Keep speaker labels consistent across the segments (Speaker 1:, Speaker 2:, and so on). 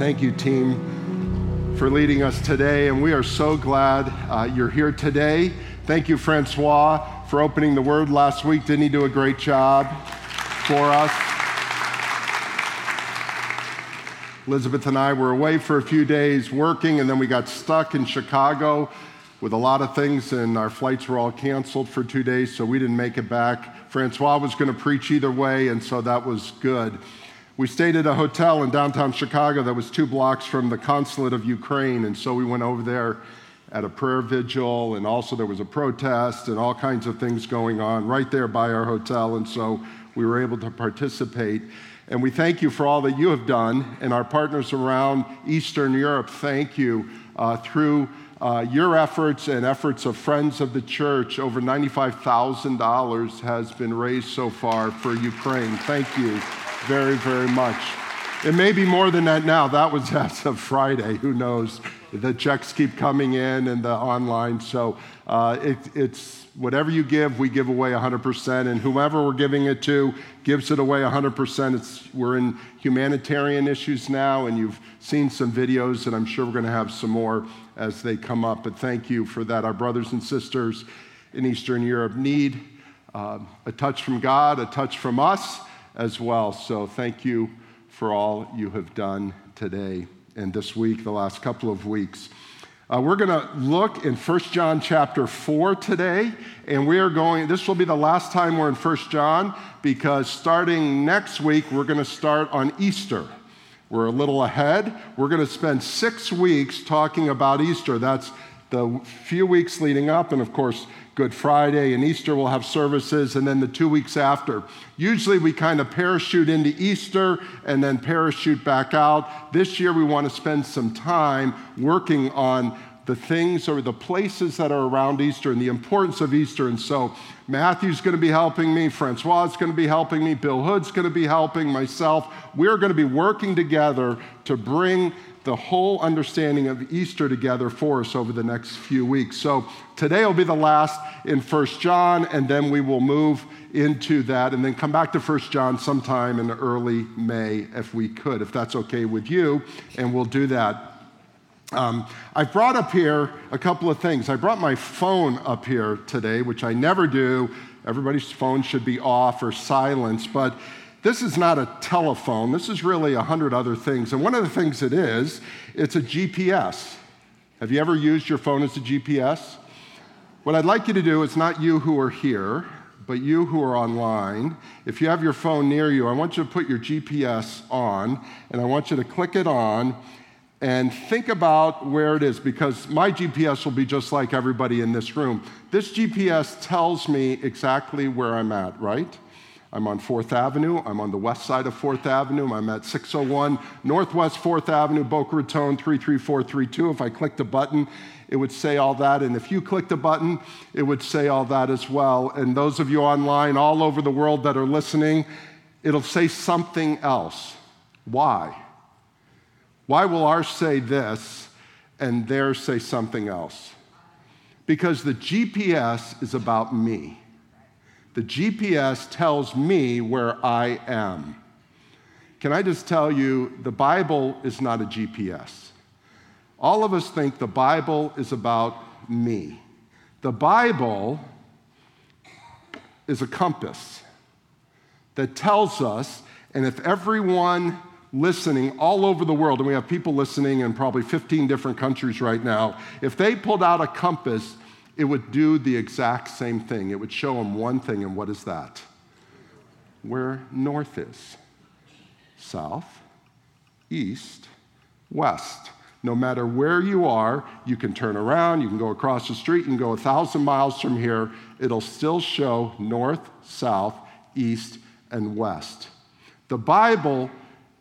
Speaker 1: Thank you, team, for leading us today. And we are so glad uh, you're here today. Thank you, Francois, for opening the word last week. Didn't he do a great job for us? Elizabeth and I were away for a few days working, and then we got stuck in Chicago with a lot of things, and our flights were all canceled for two days, so we didn't make it back. Francois was going to preach either way, and so that was good. We stayed at a hotel in downtown Chicago that was two blocks from the consulate of Ukraine, and so we went over there at a prayer vigil, and also there was a protest and all kinds of things going on right there by our hotel, and so we were able to participate. And we thank you for all that you have done, and our partners around Eastern Europe, thank you uh, through uh, your efforts and efforts of friends of the church, over $95,000 has been raised so far for Ukraine. Thank you very, very much. It may be more than that now. That was as of Friday. Who knows? The checks keep coming in and the online. So uh, it, it's whatever you give, we give away 100%. And whomever we're giving it to gives it away 100%. It's, we're in humanitarian issues now, and you've seen some videos, and I'm sure we're going to have some more as they come up. But thank you for that. Our brothers and sisters in Eastern Europe need uh, a touch from God, a touch from us as well. So thank you for all you have done today and this week, the last couple of weeks. Uh, we're going to look in 1 John chapter 4 today, and we are going, this will be the last time we're in 1 John because starting next week, we're going to start on Easter. We're a little ahead. We're going to spend six weeks talking about Easter. That's the few weeks leading up, and of course, Good Friday and Easter we'll have services, and then the two weeks after. Usually we kind of parachute into Easter and then parachute back out. This year we want to spend some time working on the things or the places that are around Easter and the importance of Easter. And so Matthew's going to be helping me, Francois is going to be helping me, Bill Hood's going to be helping myself. We're going to be working together to bring the whole understanding of Easter together for us over the next few weeks. So today will be the last in First John, and then we will move into that and then come back to First John sometime in early May if we could, if that's okay with you, and we'll do that. Um, I brought up here a couple of things. I brought my phone up here today, which I never do. Everybody's phone should be off or silenced, but this is not a telephone. This is really a hundred other things. And one of the things it is, it's a GPS. Have you ever used your phone as a GPS? What I'd like you to do is not you who are here, but you who are online. If you have your phone near you, I want you to put your GPS on, and I want you to click it on and think about where it is because my GPS will be just like everybody in this room. This GPS tells me exactly where I'm at, right? I'm on 4th Avenue. I'm on the west side of 4th Avenue. I'm at 601 Northwest 4th Avenue, Boca Raton 33432. If I clicked a button, it would say all that. And if you clicked a button, it would say all that as well. And those of you online all over the world that are listening, it'll say something else. Why? Why will ours say this and theirs say something else? Because the GPS is about me. The GPS tells me where I am. Can I just tell you, the Bible is not a GPS. All of us think the Bible is about me. The Bible is a compass that tells us, and if everyone listening all over the world, and we have people listening in probably 15 different countries right now, if they pulled out a compass, it would do the exact same thing. It would show them one thing, and what is that? Where north is south, east, west. No matter where you are, you can turn around, you can go across the street, you can go a thousand miles from here. It'll still show north, south, east, and west. The Bible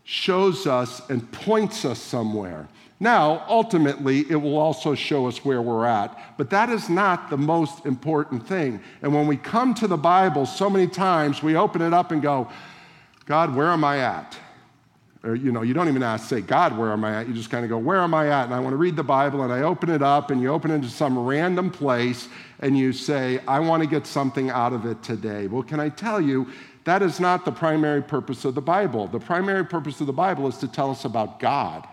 Speaker 1: shows us and points us somewhere. Now, ultimately, it will also show us where we're at, but that is not the most important thing. And when we come to the Bible, so many times we open it up and go, God, where am I at? Or, you know, you don't even ask, say, God, where am I at? You just kind of go, where am I at? And I want to read the Bible, and I open it up, and you open it into some random place, and you say, I want to get something out of it today. Well, can I tell you, that is not the primary purpose of the Bible. The primary purpose of the Bible is to tell us about God.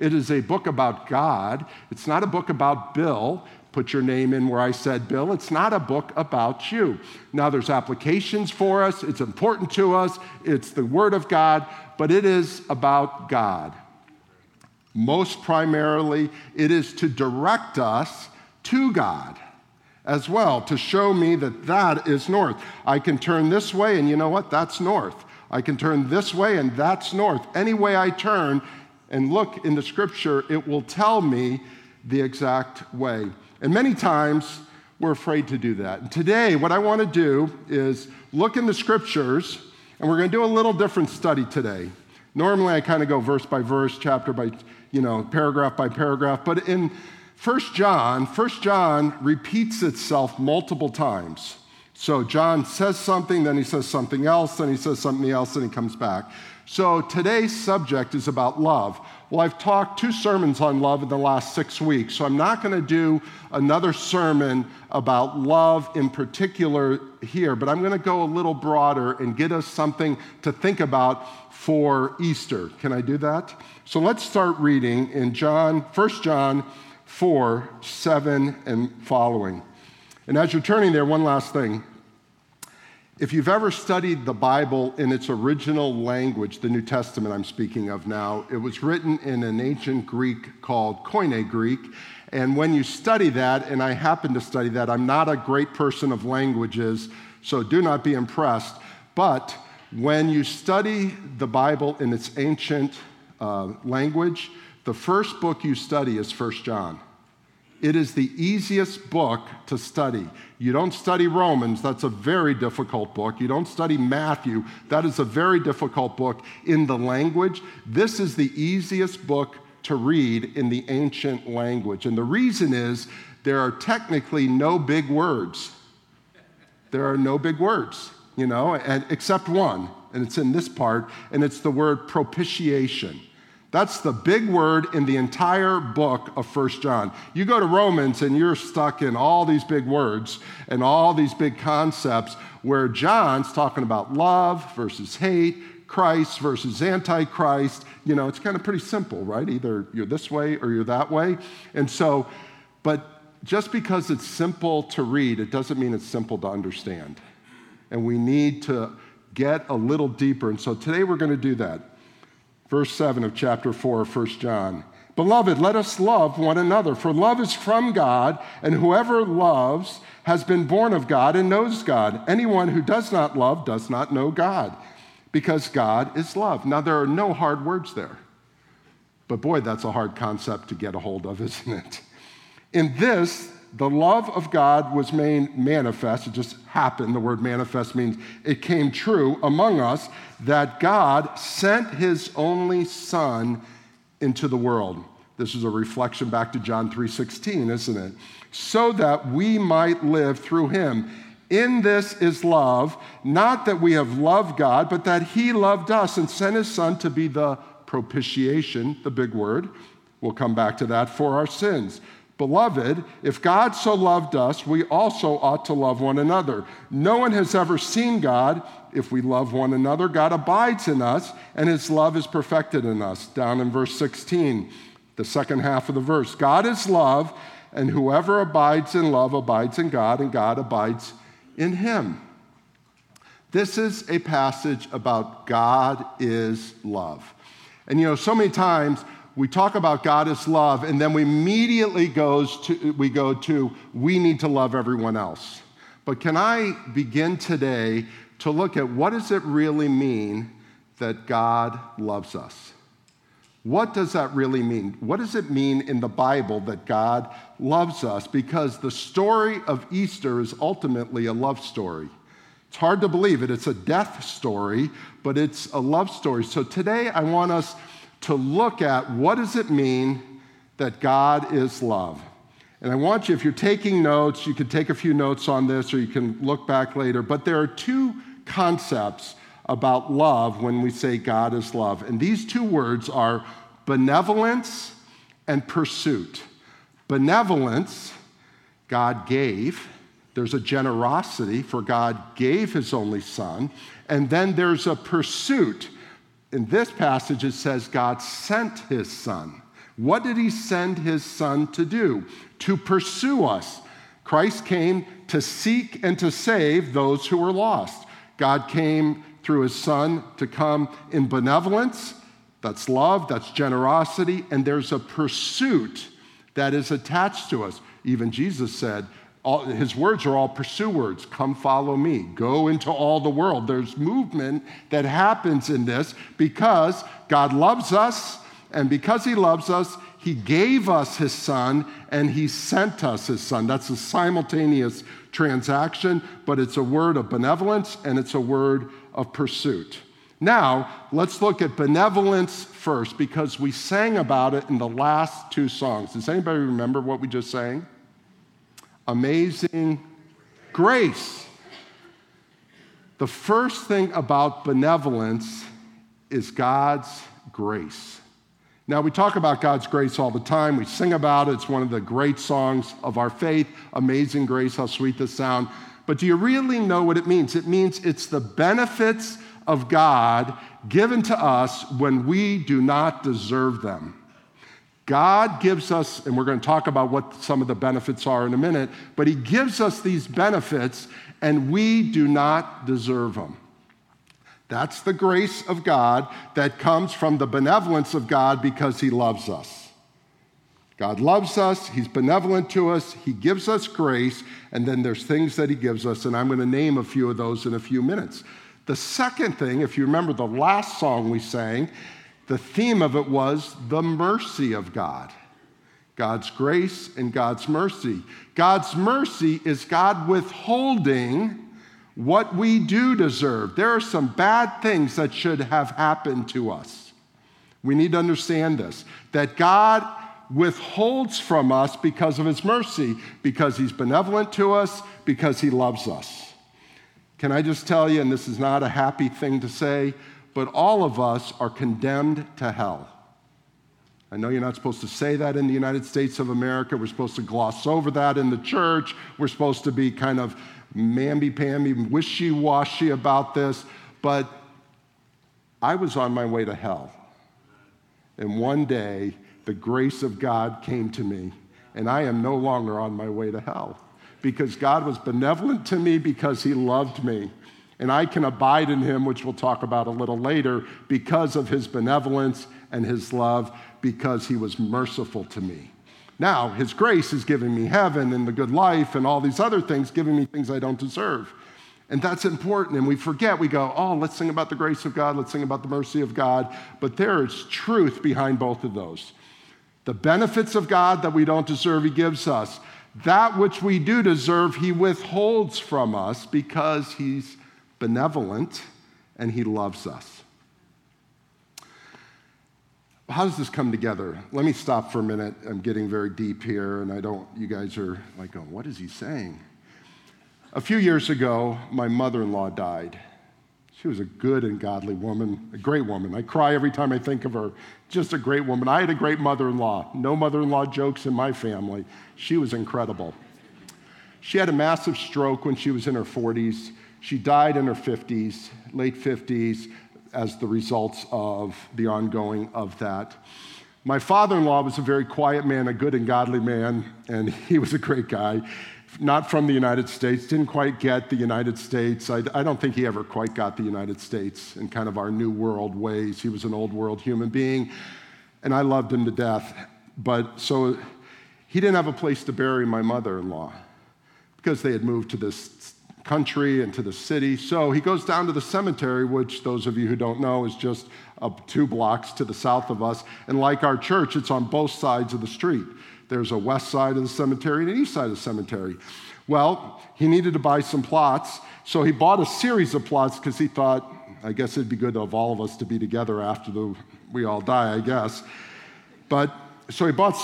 Speaker 1: It is a book about God. It's not a book about Bill. Put your name in where I said Bill. It's not a book about you. Now, there's applications for us. It's important to us. It's the Word of God, but it is about God. Most primarily, it is to direct us to God as well, to show me that that is north. I can turn this way, and you know what? That's north. I can turn this way, and that's north. Any way I turn and look in the scripture, it will tell me the exact way. And many times, we're afraid to do that. Today, what I want to do is look in the scriptures, and we're going to do a little different study today. Normally, I kind of go verse by verse, chapter by, you know, paragraph by paragraph, but in 1 John, 1 John repeats itself multiple times. So John says something, then he says something else, then he says something else, and he comes back. So today's subject is about love. Well, I've talked two sermons on love in the last six weeks, so I'm not going to do another sermon about love in particular here, but I'm going to go a little broader and get us something to think about for Easter. Can I do that? So let's start reading in John, 1 John 4, 7, and following. And as you're turning there, one last thing. If you've ever studied the Bible in its original language, the New Testament I'm speaking of now, it was written in an ancient Greek called Koine Greek. And when you study that, and I happen to study that, I'm not a great person of languages, so do not be impressed. But when you study the Bible in its ancient uh, language, the first book you study is First John. It is the easiest book to study. You don't study Romans, that's a very difficult book. You don't study Matthew, that is a very difficult book in the language. This is the easiest book to read in the ancient language. And the reason is there are technically no big words. There are no big words, you know, and except one, and it's in this part, and it's the word propitiation. That's the big word in the entire book of First John. You go to Romans and you're stuck in all these big words and all these big concepts where John's talking about love versus hate, Christ versus Antichrist. You know, it's kind of pretty simple, right? Either you're this way or you're that way. And so, but just because it's simple to read, it doesn't mean it's simple to understand. And we need to get a little deeper. And so today we're going to do that verse 7 of chapter 4 of 1 John. Beloved, let us love one another, for love is from God, and whoever loves has been born of God and knows God. Anyone who does not love does not know God, because God is love. Now, there are no hard words there. But boy, that's a hard concept to get a hold of, isn't it? In this, the love of God was made manifest. It just happened. The word manifest means it came true among us that God sent his only son into the world. This is a reflection back to John 3:16, isn't it? So that we might live through him. In this is love, not that we have loved God, but that he loved us and sent his son to be the propitiation, the big word. We'll come back to that for our sins. Beloved, if God so loved us, we also ought to love one another. No one has ever seen God. If we love one another, God abides in us, and his love is perfected in us. Down in verse 16, the second half of the verse God is love, and whoever abides in love abides in God, and God abides in him. This is a passage about God is love. And you know, so many times we talk about God as love, and then we immediately goes to, we go to we need to love everyone else. But can I begin today to look at what does it really mean that God loves us? What does that really mean? What does it mean in the Bible that God loves us? Because the story of Easter is ultimately a love story. It's hard to believe it. It's a death story, but it's a love story. So today I want us to look at what does it mean that God is love. And I want you, if you're taking notes, you can take a few notes on this or you can look back later. But there are two concepts about love when we say God is love. And these two words are benevolence and pursuit. Benevolence, God gave. There's a generosity, for God gave his only son. And then there's a pursuit in this passage, it says God sent his son. What did he send his son to do? To pursue us. Christ came to seek and to save those who were lost. God came through his son to come in benevolence. That's love, that's generosity, and there's a pursuit that is attached to us. Even Jesus said, all, his words are all pursue words. Come follow me. Go into all the world. There's movement that happens in this because God loves us, and because he loves us, he gave us his son and he sent us his son. That's a simultaneous transaction, but it's a word of benevolence and it's a word of pursuit. Now, let's look at benevolence first because we sang about it in the last two songs. Does anybody remember what we just sang? Amazing grace. The first thing about benevolence is God's grace. Now, we talk about God's grace all the time. We sing about it. It's one of the great songs of our faith. Amazing grace, how sweet the sound. But do you really know what it means? It means it's the benefits of God given to us when we do not deserve them. God gives us, and we're going to talk about what some of the benefits are in a minute, but He gives us these benefits and we do not deserve them. That's the grace of God that comes from the benevolence of God because He loves us. God loves us, He's benevolent to us, He gives us grace, and then there's things that He gives us, and I'm going to name a few of those in a few minutes. The second thing, if you remember the last song we sang, the theme of it was the mercy of God. God's grace and God's mercy. God's mercy is God withholding what we do deserve. There are some bad things that should have happened to us. We need to understand this that God withholds from us because of his mercy, because he's benevolent to us, because he loves us. Can I just tell you, and this is not a happy thing to say, but all of us are condemned to hell. I know you're not supposed to say that in the United States of America. We're supposed to gloss over that in the church. We're supposed to be kind of mamby pamby, wishy washy about this. But I was on my way to hell. And one day, the grace of God came to me, and I am no longer on my way to hell because God was benevolent to me because He loved me. And I can abide in him, which we'll talk about a little later, because of his benevolence and his love, because he was merciful to me. Now, his grace is giving me heaven and the good life and all these other things, giving me things I don't deserve. And that's important. And we forget, we go, oh, let's sing about the grace of God, let's sing about the mercy of God. But there is truth behind both of those. The benefits of God that we don't deserve, He gives us. That which we do deserve, He withholds from us because He's benevolent, and He loves us. How does this come together? Let me stop for a minute. I'm getting very deep here, and I don't, you guys are like, going, what is he saying? A few years ago, my mother in law died. She was a good and godly woman, a great woman. I cry every time I think of her. Just a great woman. I had a great mother in law. No mother in law jokes in my family. She was incredible. She had a massive stroke when she was in her 40s. She died in her 50s, late 50s, as the results of the ongoing of that. My father in law was a very quiet man, a good and godly man, and he was a great guy. Not from the United States, didn't quite get the United States. I, I don't think he ever quite got the United States in kind of our new world ways. He was an old world human being, and I loved him to death. But so he didn't have a place to bury my mother in law because they had moved to this country and to the city. So he goes down to the cemetery, which those of you who don't know is just up two blocks to the south of us. And like our church, it's on both sides of the street. There's a west side of the cemetery and an east side of the cemetery. Well, he needed to buy some plots, so he bought a series of plots because he thought, I guess it'd be good of all of us to be together after the, we all die, I guess. But so he bought,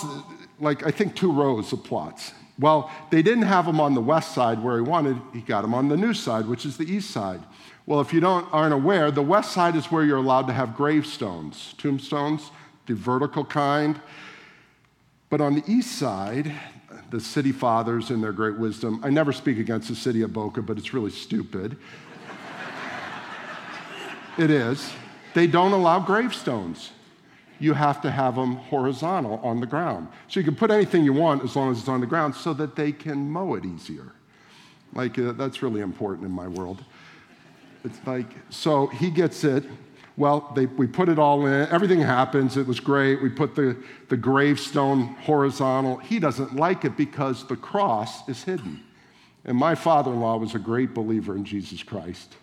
Speaker 1: like, I think two rows of plots. Well, they didn't have him on the west side where he wanted, he got him on the new side, which is the east side. Well, if you don't, aren't aware, the west side is where you're allowed to have gravestones, tombstones, the vertical kind. But on the east side, the city fathers, in their great wisdom, I never speak against the city of Boca, but it's really stupid. it is. They don't allow gravestones. You have to have them horizontal on the ground. So you can put anything you want as long as it's on the ground so that they can mow it easier. Like, uh, that's really important in my world. It's like, so he gets it. Well, they, we put it all in. Everything happens. It was great. We put the, the gravestone horizontal. He doesn't like it because the cross is hidden. And my father in law was a great believer in Jesus Christ.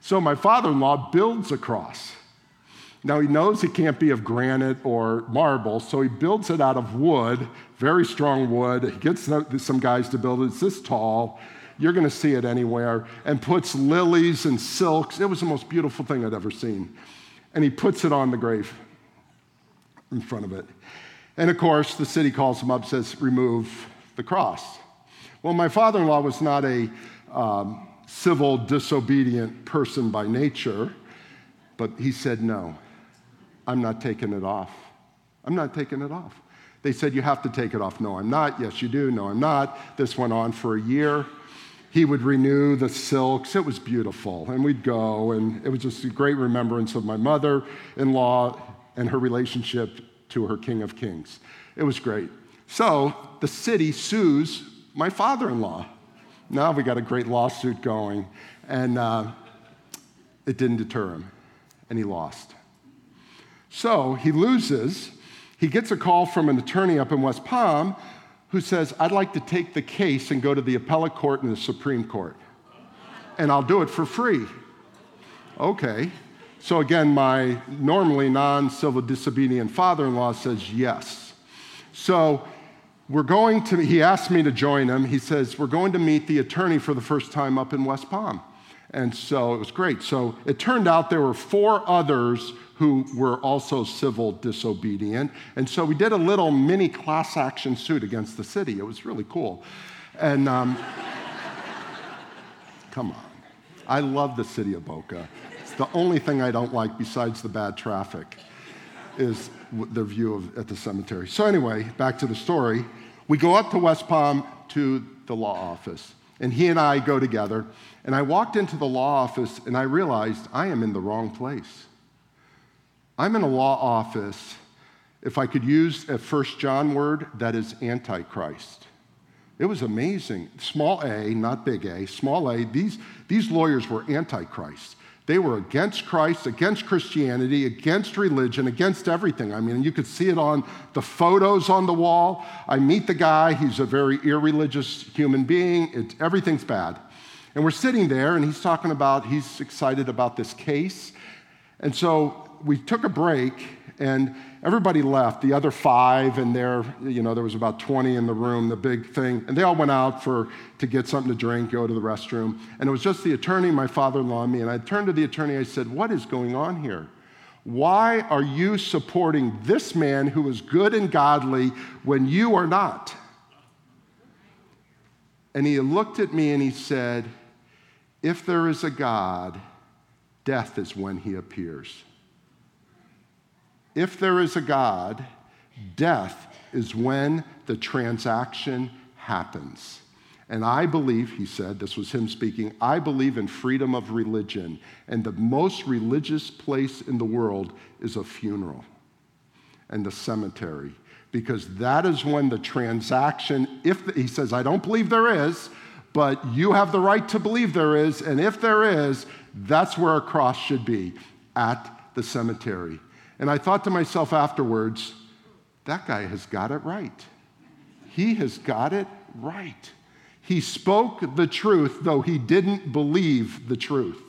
Speaker 1: So my father in law builds a cross. Now he knows it can't be of granite or marble, so he builds it out of wood, very strong wood. He gets some guys to build it. It's this tall. You're going to see it anywhere. And puts lilies and silks. It was the most beautiful thing I'd ever seen. And he puts it on the grave in front of it. And of course, the city calls him up, says, remove the cross. Well, my father in law was not a um, civil, disobedient person by nature, but he said, no. I'm not taking it off. I'm not taking it off. They said, You have to take it off. No, I'm not. Yes, you do. No, I'm not. This went on for a year. He would renew the silks. It was beautiful. And we'd go, and it was just a great remembrance of my mother in law and her relationship to her King of Kings. It was great. So the city sues my father in law. Now we got a great lawsuit going, and uh, it didn't deter him, and he lost. So he loses. He gets a call from an attorney up in West Palm who says, I'd like to take the case and go to the appellate court and the Supreme Court, and I'll do it for free. Okay. So again, my normally non civil disobedient father in law says yes. So we're going to, he asked me to join him. He says, We're going to meet the attorney for the first time up in West Palm. And so it was great. So it turned out there were four others who were also civil disobedient. And so we did a little mini class action suit against the city. It was really cool. And um, come on. I love the city of Boca. It's the only thing I don't like besides the bad traffic is the view of, at the cemetery. So anyway, back to the story. We go up to West Palm to the law office, and he and I go together. And I walked into the law office and I realized I am in the wrong place. I'm in a law office, if I could use a First John word, that is Antichrist. It was amazing. Small a, not big A, small a, these, these lawyers were Antichrist. They were against Christ, against Christianity, against religion, against everything. I mean, you could see it on the photos on the wall. I meet the guy, he's a very irreligious human being, it, everything's bad. And we're sitting there, and he's talking about, he's excited about this case. And so we took a break and everybody left. The other five and there you know there was about 20 in the room the big thing and they all went out for to get something to drink go to the restroom. And it was just the attorney my father-in-law and me and i turned to the attorney i said what is going on here? Why are you supporting this man who is good and godly when you are not? And he looked at me and he said if there is a god death is when he appears if there is a God, death is when the transaction happens. And I believe, he said, this was him speaking, I believe in freedom of religion. And the most religious place in the world is a funeral and the cemetery. Because that is when the transaction, if the, he says, I don't believe there is, but you have the right to believe there is. And if there is, that's where a cross should be at the cemetery. And I thought to myself afterwards, that guy has got it right. He has got it right. He spoke the truth, though he didn't believe the truth.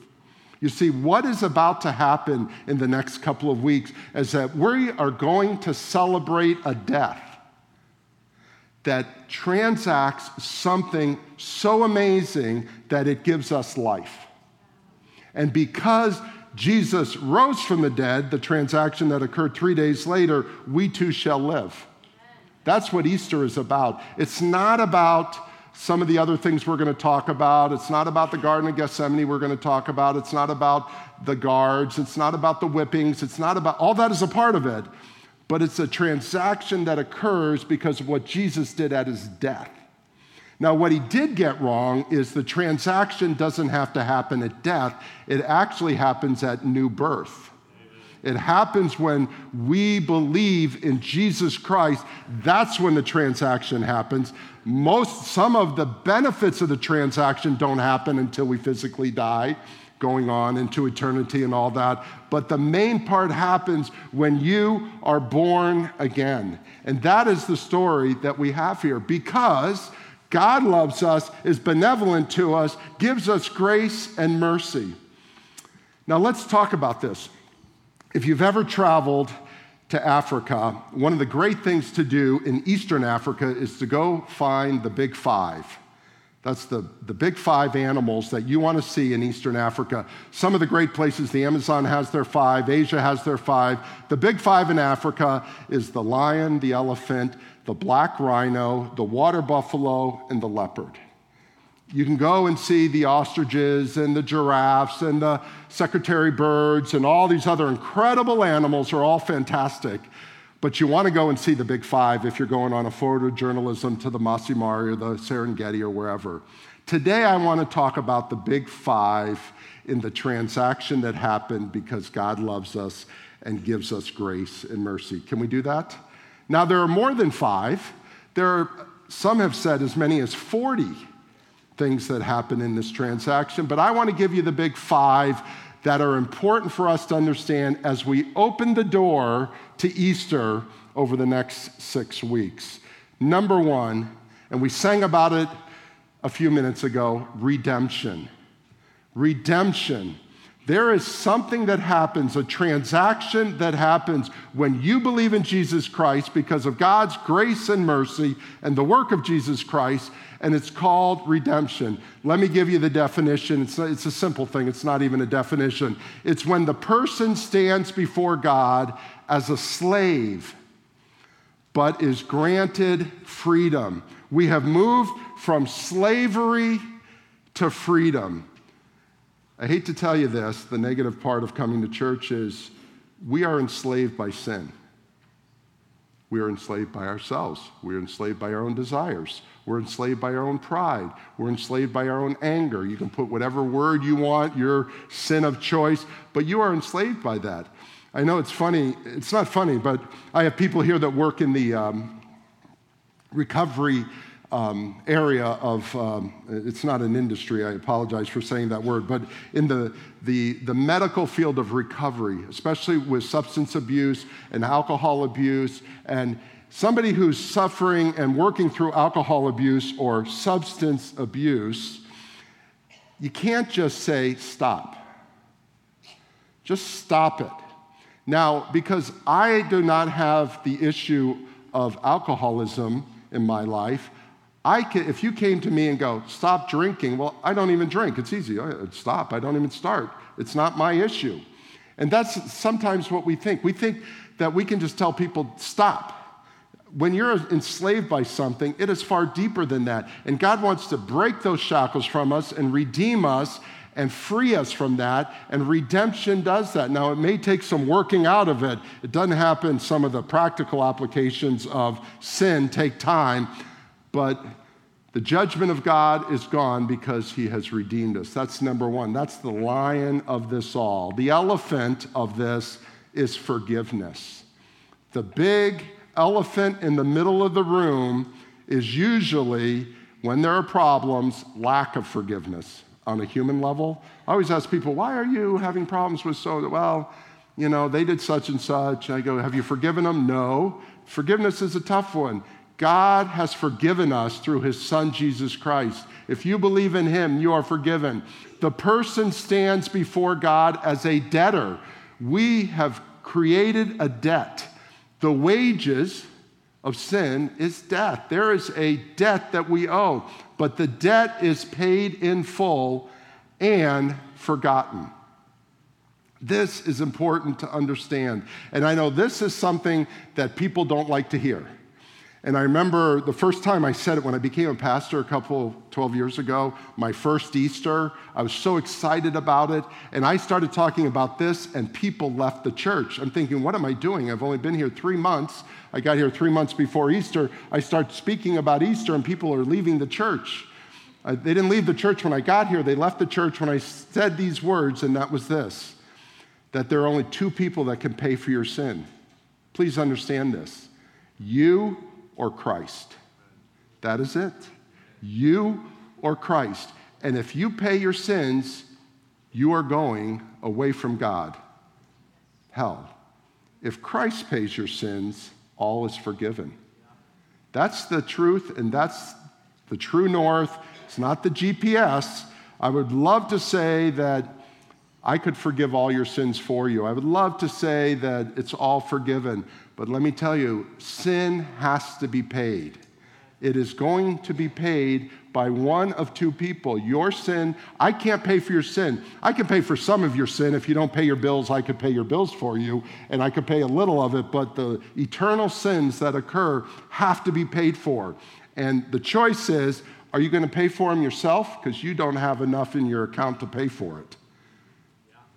Speaker 1: You see, what is about to happen in the next couple of weeks is that we are going to celebrate a death that transacts something so amazing that it gives us life. And because Jesus rose from the dead, the transaction that occurred three days later, we too shall live. That's what Easter is about. It's not about some of the other things we're going to talk about. It's not about the Garden of Gethsemane we're going to talk about. It's not about the guards. It's not about the whippings. It's not about, all that is a part of it. But it's a transaction that occurs because of what Jesus did at his death. Now, what he did get wrong is the transaction doesn't have to happen at death, it actually happens at new birth. It happens when we believe in Jesus Christ. That's when the transaction happens. Most, some of the benefits of the transaction don't happen until we physically die, going on into eternity and all that. But the main part happens when you are born again. And that is the story that we have here because God loves us, is benevolent to us, gives us grace and mercy. Now, let's talk about this. If you've ever traveled to Africa, one of the great things to do in Eastern Africa is to go find the big five. That's the, the big five animals that you want to see in Eastern Africa. Some of the great places, the Amazon has their five, Asia has their five. The big five in Africa is the lion, the elephant, the black rhino, the water buffalo, and the leopard. You can go and see the ostriches and the giraffes and the secretary birds and all these other incredible animals are all fantastic. But you want to go and see the big five if you're going on a photojournalism to the Masai Mara or the Serengeti or wherever. Today, I want to talk about the big five in the transaction that happened because God loves us and gives us grace and mercy. Can we do that? Now, there are more than five. There are, some have said, as many as 40 things that happen in this transaction, but I want to give you the big five that are important for us to understand as we open the door to Easter over the next six weeks. Number one, and we sang about it a few minutes ago redemption. Redemption. There is something that happens, a transaction that happens when you believe in Jesus Christ because of God's grace and mercy and the work of Jesus Christ, and it's called redemption. Let me give you the definition. It's, it's a simple thing, it's not even a definition. It's when the person stands before God as a slave, but is granted freedom. We have moved from slavery to freedom. I hate to tell you this, the negative part of coming to church is we are enslaved by sin. We are enslaved by ourselves. We are enslaved by our own desires. We're enslaved by our own pride. We're enslaved by our own anger. You can put whatever word you want, your sin of choice, but you are enslaved by that. I know it's funny. It's not funny, but I have people here that work in the um, recovery um, area of, um, it's not an industry, I apologize for saying that word, but in the, the, the medical field of recovery, especially with substance abuse and alcohol abuse, and somebody who's suffering and working through alcohol abuse or substance abuse, you can't just say, stop. Just stop it. Now, because I do not have the issue of alcoholism in my life, I can, if you came to me and go, stop drinking, well, I don't even drink. It's easy. Oh, stop. I don't even start. It's not my issue. And that's sometimes what we think. We think that we can just tell people, stop. When you're enslaved by something, it is far deeper than that. And God wants to break those shackles from us and redeem us and free us from that. And redemption does that. Now, it may take some working out of it. It doesn't happen. Some of the practical applications of sin take time but the judgment of God is gone because he has redeemed us. That's number one. That's the lion of this all. The elephant of this is forgiveness. The big elephant in the middle of the room is usually, when there are problems, lack of forgiveness on a human level. I always ask people, why are you having problems with so? Well, you know, they did such and such. I go, have you forgiven them? No. Forgiveness is a tough one. God has forgiven us through his son Jesus Christ. If you believe in him, you are forgiven. The person stands before God as a debtor. We have created a debt. The wages of sin is death. There is a debt that we owe, but the debt is paid in full and forgotten. This is important to understand. And I know this is something that people don't like to hear. And I remember the first time I said it when I became a pastor a couple, 12 years ago, my first Easter. I was so excited about it. And I started talking about this, and people left the church. I'm thinking, what am I doing? I've only been here three months. I got here three months before Easter. I start speaking about Easter, and people are leaving the church. I, they didn't leave the church when I got here, they left the church when I said these words, and that was this that there are only two people that can pay for your sin. Please understand this you or Christ. That is it. You or Christ. And if you pay your sins, you are going away from God. Hell. If Christ pays your sins, all is forgiven. That's the truth, and that's the true north. It's not the GPS. I would love to say that I could forgive all your sins for you. I would love to say that it's all forgiven. But let me tell you, sin has to be paid. It is going to be paid by one of two people. Your sin, I can't pay for your sin. I can pay for some of your sin. If you don't pay your bills, I could pay your bills for you, and I could pay a little of it, but the eternal sins that occur have to be paid for. And the choice is are you going to pay for them yourself? Because you don't have enough in your account to pay for it.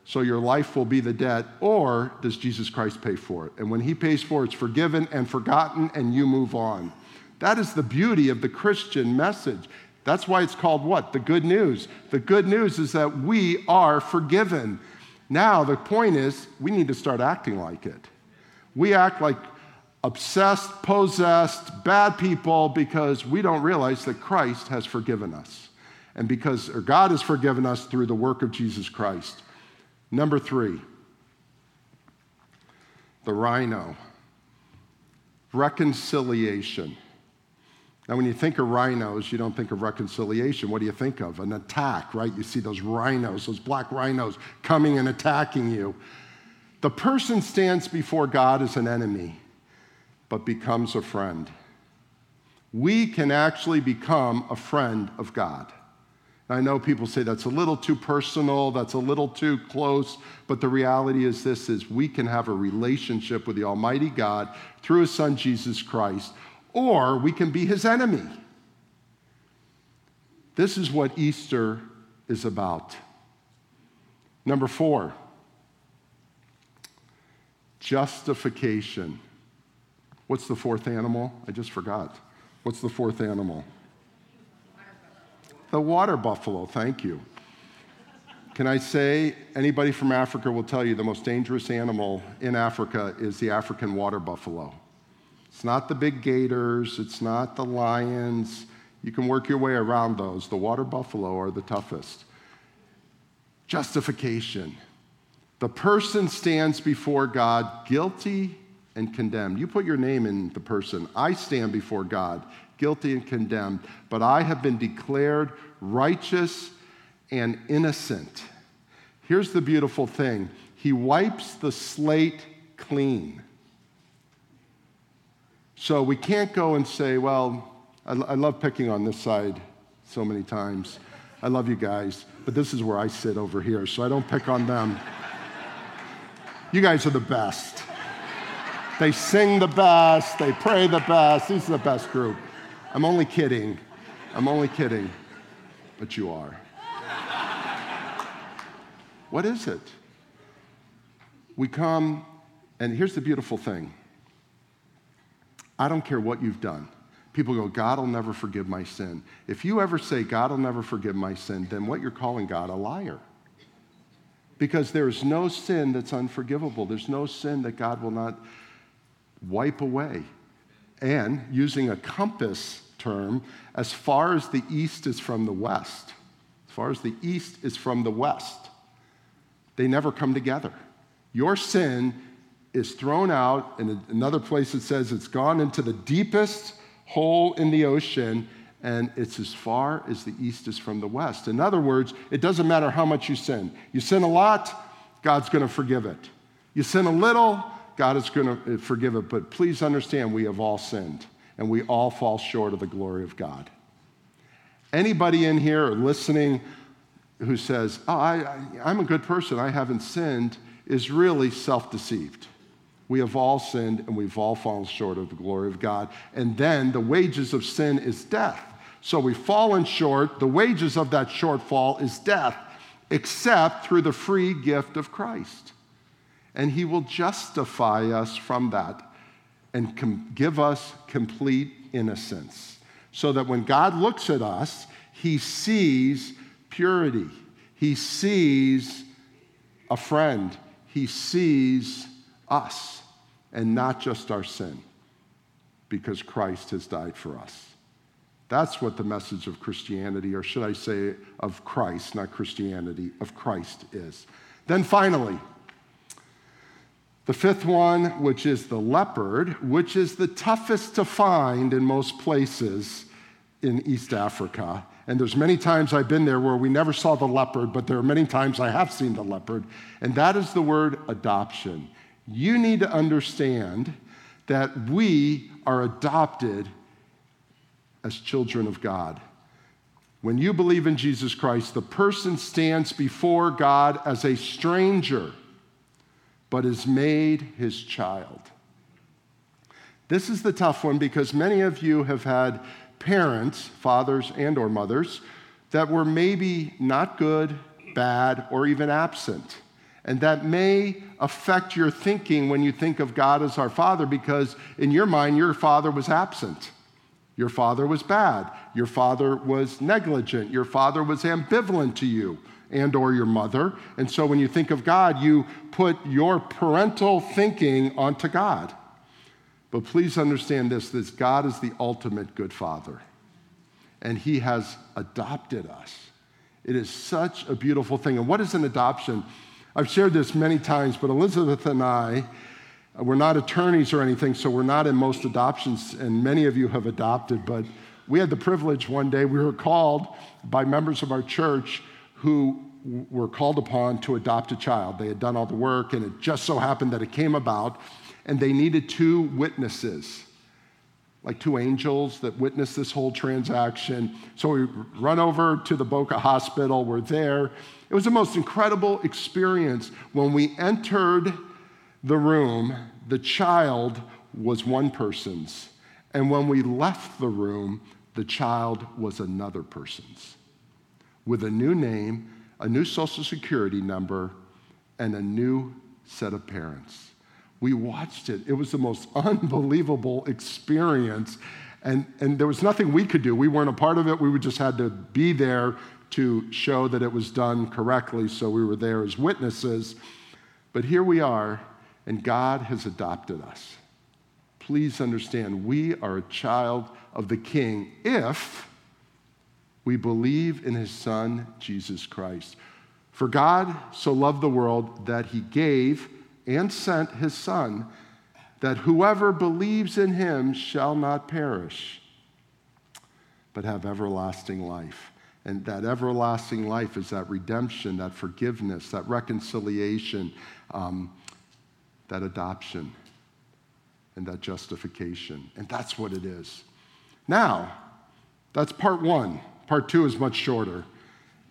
Speaker 1: So your life will be the debt, or does Jesus Christ pay for it? And when he pays for it, it's forgiven and forgotten, and you move on. That is the beauty of the Christian message. That's why it's called what? The good news. The good news is that we are forgiven. Now, the point is, we need to start acting like it. We act like obsessed, possessed, bad people because we don't realize that Christ has forgiven us. And because or God has forgiven us through the work of Jesus Christ. Number three, the rhino. Reconciliation. Now, when you think of rhinos, you don't think of reconciliation. What do you think of? An attack, right? You see those rhinos, those black rhinos coming and attacking you. The person stands before God as an enemy, but becomes a friend. We can actually become a friend of God. I know people say that's a little too personal, that's a little too close, but the reality is this is we can have a relationship with the Almighty God through his son Jesus Christ or we can be his enemy. This is what Easter is about. Number four, justification. What's the fourth animal? I just forgot. What's the fourth animal? The water buffalo, thank you. Can I say, anybody from Africa will tell you the most dangerous animal in Africa is the African water buffalo. It's not the big gators, it's not the lions. You can work your way around those. The water buffalo are the toughest. Justification. The person stands before God guilty and condemned. You put your name in the person. I stand before God guilty and condemned, but I have been declared righteous and innocent. Here's the beautiful thing He wipes the slate clean. So we can't go and say, well, I, I love picking on this side so many times. I love you guys, but this is where I sit over here, so I don't pick on them. you guys are the best. They sing the best, they pray the best. These are the best group. I'm only kidding. I'm only kidding. But you are. what is it? We come, and here's the beautiful thing I don't care what you've done. People go, God will never forgive my sin. If you ever say, God will never forgive my sin, then what you're calling God a liar. Because there's no sin that's unforgivable. There's no sin that God will not wipe away. And using a compass term, as far as the east is from the west, as far as the east is from the west, they never come together. Your sin is thrown out. In another place, it says it's gone into the deepest hole in the ocean, and it's as far as the east is from the west. In other words, it doesn't matter how much you sin. You sin a lot, God's going to forgive it. You sin a little, God is going to forgive it. But please understand, we have all sinned, and we all fall short of the glory of God. Anybody in here or listening who says, Oh, I, I, am a good person, I haven't sinned, is really self deceived. We have all sinned and we've all fallen short of the glory of God. And then the wages of sin is death. So we've fallen short. The wages of that shortfall is death, except through the free gift of Christ. And he will justify us from that and com- give us complete innocence. So that when God looks at us, he sees purity, he sees a friend, he sees us and not just our sin because Christ has died for us. That's what the message of Christianity, or should I say of Christ, not Christianity, of Christ is. Then finally, the fifth one, which is the leopard, which is the toughest to find in most places in East Africa. And there's many times I've been there where we never saw the leopard, but there are many times I have seen the leopard. And that is the word adoption. You need to understand that we are adopted as children of God. When you believe in Jesus Christ, the person stands before God as a stranger, but is made his child. This is the tough one because many of you have had parents, fathers and or mothers, that were maybe not good, bad, or even absent. And that may affect your thinking when you think of God as our Father because in your mind, your father was absent. Your father was bad. Your father was negligent. Your father was ambivalent to you and or your mother. And so when you think of God, you put your parental thinking onto God. But please understand this this God is the ultimate good father. And he has adopted us. It is such a beautiful thing. And what is an adoption? I've shared this many times, but Elizabeth and I, we're not attorneys or anything, so we're not in most adoptions, and many of you have adopted, but we had the privilege one day, we were called by members of our church who were called upon to adopt a child. They had done all the work, and it just so happened that it came about, and they needed two witnesses, like two angels that witnessed this whole transaction. So we run over to the Boca Hospital, we're there. It was the most incredible experience when we entered the room, the child was one person's. And when we left the room, the child was another person's with a new name, a new social security number, and a new set of parents. We watched it. It was the most unbelievable experience. And, and there was nothing we could do. We weren't a part of it. We just had to be there to show that it was done correctly. So we were there as witnesses. But here we are and God has adopted us. Please understand, we are a child of the King if we believe in his Son, Jesus Christ. For God so loved the world that he gave and sent his Son, that whoever believes in him shall not perish, but have everlasting life. And that everlasting life is that redemption, that forgiveness, that reconciliation. Um, that adoption and that justification. And that's what it is. Now, that's part one. Part two is much shorter.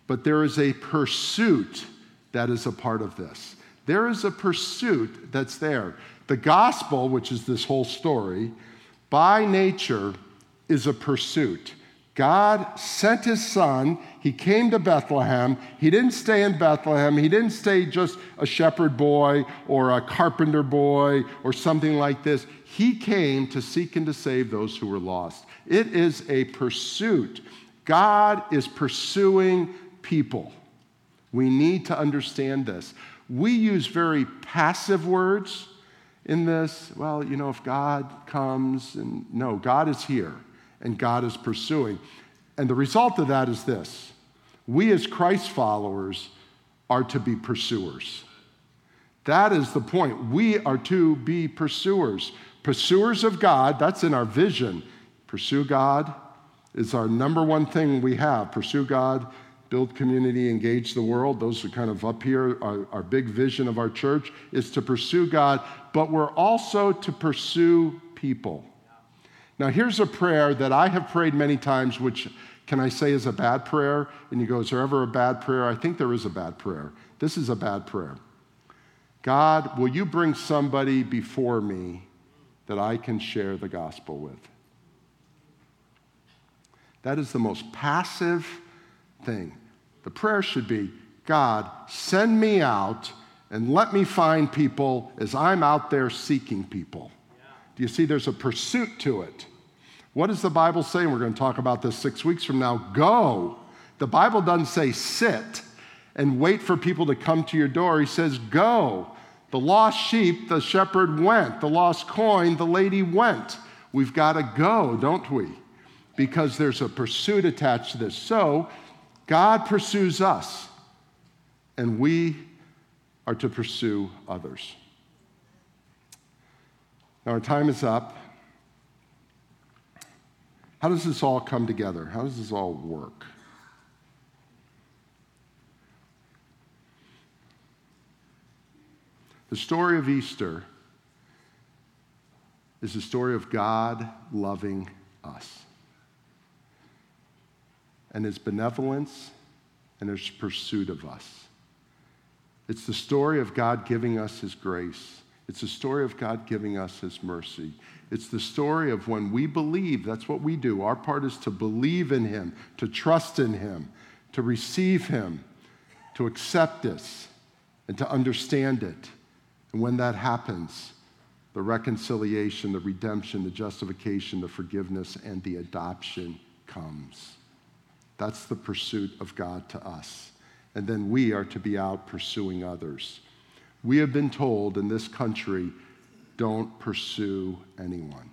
Speaker 1: But there is a pursuit that is a part of this. There is a pursuit that's there. The gospel, which is this whole story, by nature is a pursuit. God sent his son. He came to Bethlehem. He didn't stay in Bethlehem. He didn't stay just a shepherd boy or a carpenter boy or something like this. He came to seek and to save those who were lost. It is a pursuit. God is pursuing people. We need to understand this. We use very passive words in this. Well, you know, if God comes and no, God is here and God is pursuing. And the result of that is this we, as Christ followers, are to be pursuers. That is the point. We are to be pursuers. Pursuers of God, that's in our vision. Pursue God is our number one thing we have. Pursue God, build community, engage the world. Those are kind of up here. Our, our big vision of our church is to pursue God, but we're also to pursue people. Now, here's a prayer that I have prayed many times, which can I say is a bad prayer? And you go, Is there ever a bad prayer? I think there is a bad prayer. This is a bad prayer. God, will you bring somebody before me that I can share the gospel with? That is the most passive thing. The prayer should be God, send me out and let me find people as I'm out there seeking people. Do you see there's a pursuit to it? What does the Bible say? We're going to talk about this six weeks from now. Go. The Bible doesn't say sit and wait for people to come to your door. He says go. The lost sheep, the shepherd went. The lost coin, the lady went. We've got to go, don't we? Because there's a pursuit attached to this. So, God pursues us, and we are to pursue others. Now, our time is up. How does this all come together? How does this all work? The story of Easter is the story of God loving us and his benevolence and his pursuit of us. It's the story of God giving us his grace. It's the story of God giving us his mercy. It's the story of when we believe, that's what we do. Our part is to believe in him, to trust in him, to receive him, to accept this, and to understand it. And when that happens, the reconciliation, the redemption, the justification, the forgiveness, and the adoption comes. That's the pursuit of God to us. And then we are to be out pursuing others. We have been told in this country don't pursue anyone.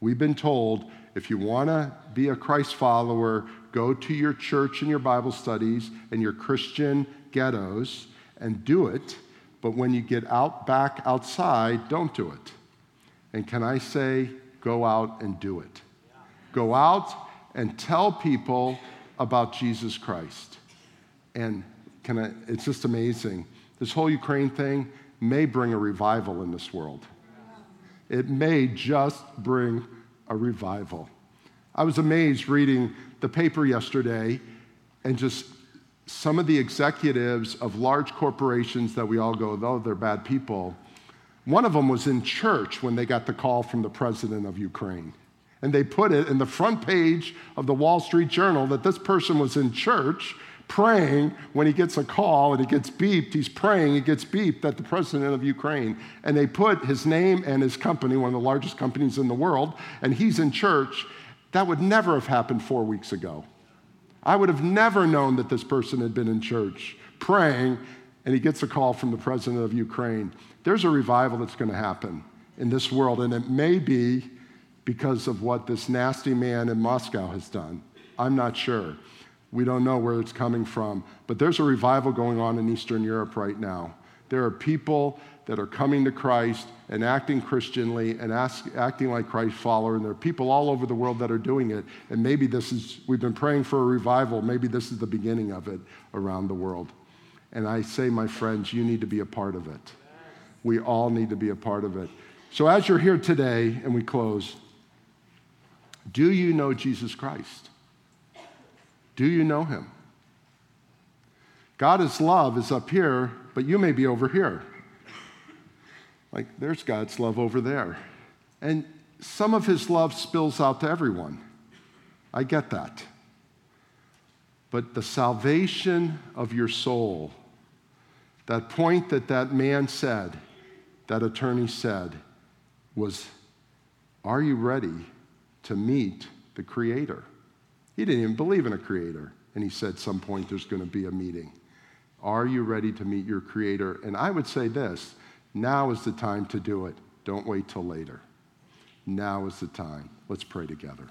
Speaker 1: We've been told if you want to be a Christ follower, go to your church and your Bible studies and your Christian ghettos and do it but when you get out back outside, don't do it. And can I say, go out and do it? Go out and tell people about Jesus Christ. And can I, it's just amazing. This whole Ukraine thing may bring a revival in this world. It may just bring a revival. I was amazed reading the paper yesterday and just some of the executives of large corporations that we all go, oh, they're bad people, one of them was in church when they got the call from the president of Ukraine. And they put it in the front page of the Wall Street Journal that this person was in church praying when he gets a call and he gets beeped. He's praying, he gets beeped at the president of Ukraine. And they put his name and his company, one of the largest companies in the world, and he's in church. That would never have happened four weeks ago. I would have never known that this person had been in church praying, and he gets a call from the president of Ukraine. There's a revival that's going to happen in this world, and it may be because of what this nasty man in Moscow has done. I'm not sure. We don't know where it's coming from, but there's a revival going on in Eastern Europe right now. There are people that are coming to Christ and acting Christianly and ask, acting like Christ follower. And there are people all over the world that are doing it. And maybe this is, we've been praying for a revival. Maybe this is the beginning of it around the world. And I say, my friends, you need to be a part of it. We all need to be a part of it. So as you're here today, and we close, do you know Jesus Christ? Do you know him? God's love is up here, but you may be over here. Like, there's God's love over there. And some of his love spills out to everyone. I get that. But the salvation of your soul, that point that that man said, that attorney said, was Are you ready to meet the Creator? He didn't even believe in a Creator. And he said, Some point there's going to be a meeting. Are you ready to meet your Creator? And I would say this now is the time to do it. Don't wait till later. Now is the time. Let's pray together.